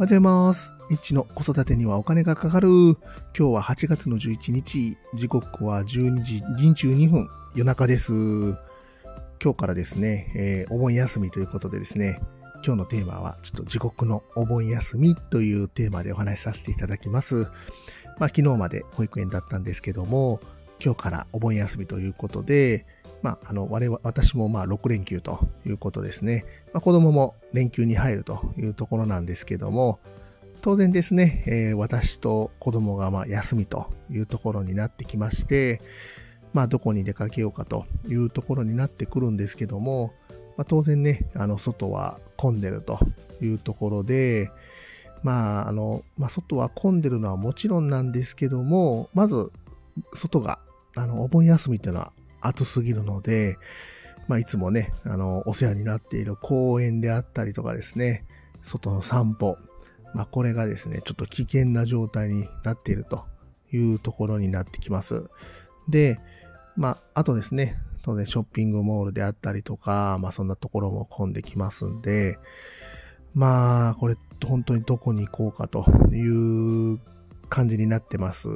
おはようございます。一の子育てにはお金がかかる。今日は8月の11日、時刻は12時22分、夜中です。今日からですね、えーお盆休みということでですね、今日のテーマはちょっと地獄のお盆休みというテーマでお話しさせていただきます。まあ昨日まで保育園だったんですけども、今日からお盆休みということで、まあ、あの、我々、私もまあ6連休ということですね。まあ、子供も連休に入るというところなんですけども、当然ですね、えー私と子供がまあ休みというところになってきまして、まあ、どこに出かけようかというところになってくるんですけども、まあ、当然ね、あの、外は混んでるというところで、まあ、あの、まあ、外は混んでるのはもちろんなんですけども、まず、外が、あの、お盆休みっていうのは暑すぎるので、まあ、いつもね、あの、お世話になっている公園であったりとかですね、外の散歩、まあ、これがですね、ちょっと危険な状態になっているというところになってきます。で、まあ、あとですね、当然ショッピングモールであったりとか、まあ、そんなところも混んできますんで、まあ、これ、本当にどこに行こうかという感じになってます。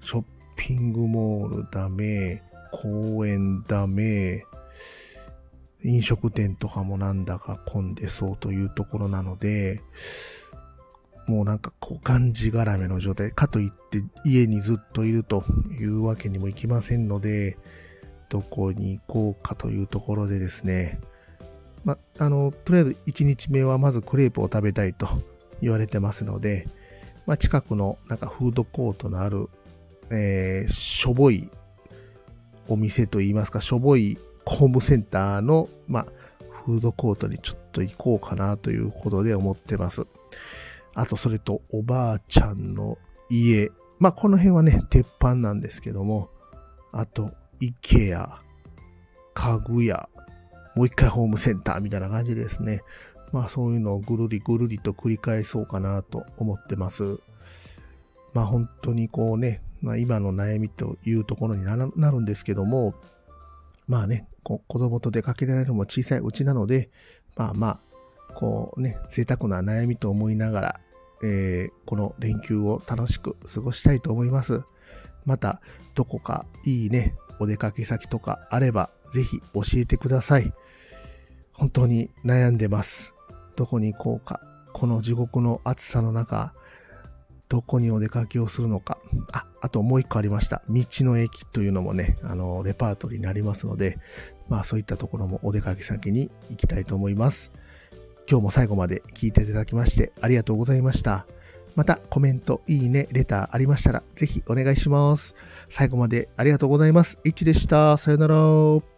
ショッピングモールダメ、公園ダメ、飲食店とかもなんだか混んでそうというところなので、もうなんかこう、がんじがらめの状態。かといって家にずっといるというわけにもいきませんので、どこに行こうかというところでですね、ま、あの、とりあえず1日目はまずクレープを食べたいと言われてますので、ま、近くのなんかフードコートのある、えーしょぼいお店といいますか、しょぼいホームセンターの、まあ、フードコートにちょっと行こうかなということで思ってます。あと、それと、おばあちゃんの家。まあ、この辺はね、鉄板なんですけども、あと、イケア、家具屋、もう一回ホームセンターみたいな感じですね。まあ、そういうのをぐるりぐるりと繰り返そうかなと思ってます。まあ、本当にこうね、まあ、今の悩みというところになるんですけども、まあね、こ子供と出かけられるのも小さいうちなので、まあまあ、こうね、贅沢な悩みと思いながら、えーこの連休を楽しく過ごしたいと思います。また、どこかいいね、お出かけ先とかあれば、ぜひ教えてください。本当に悩んでます。どこに行こうか。この地獄の暑さの中、どこにお出かけをするのか。あ、あともう一個ありました。道の駅というのもね、あの、レパートリーになりますので、まあそういったところもお出かけ先に行きたいと思います。今日も最後まで聞いていただきましてありがとうございました。またコメント、いいね、レターありましたらぜひお願いします。最後までありがとうございます。いちでした。さよなら。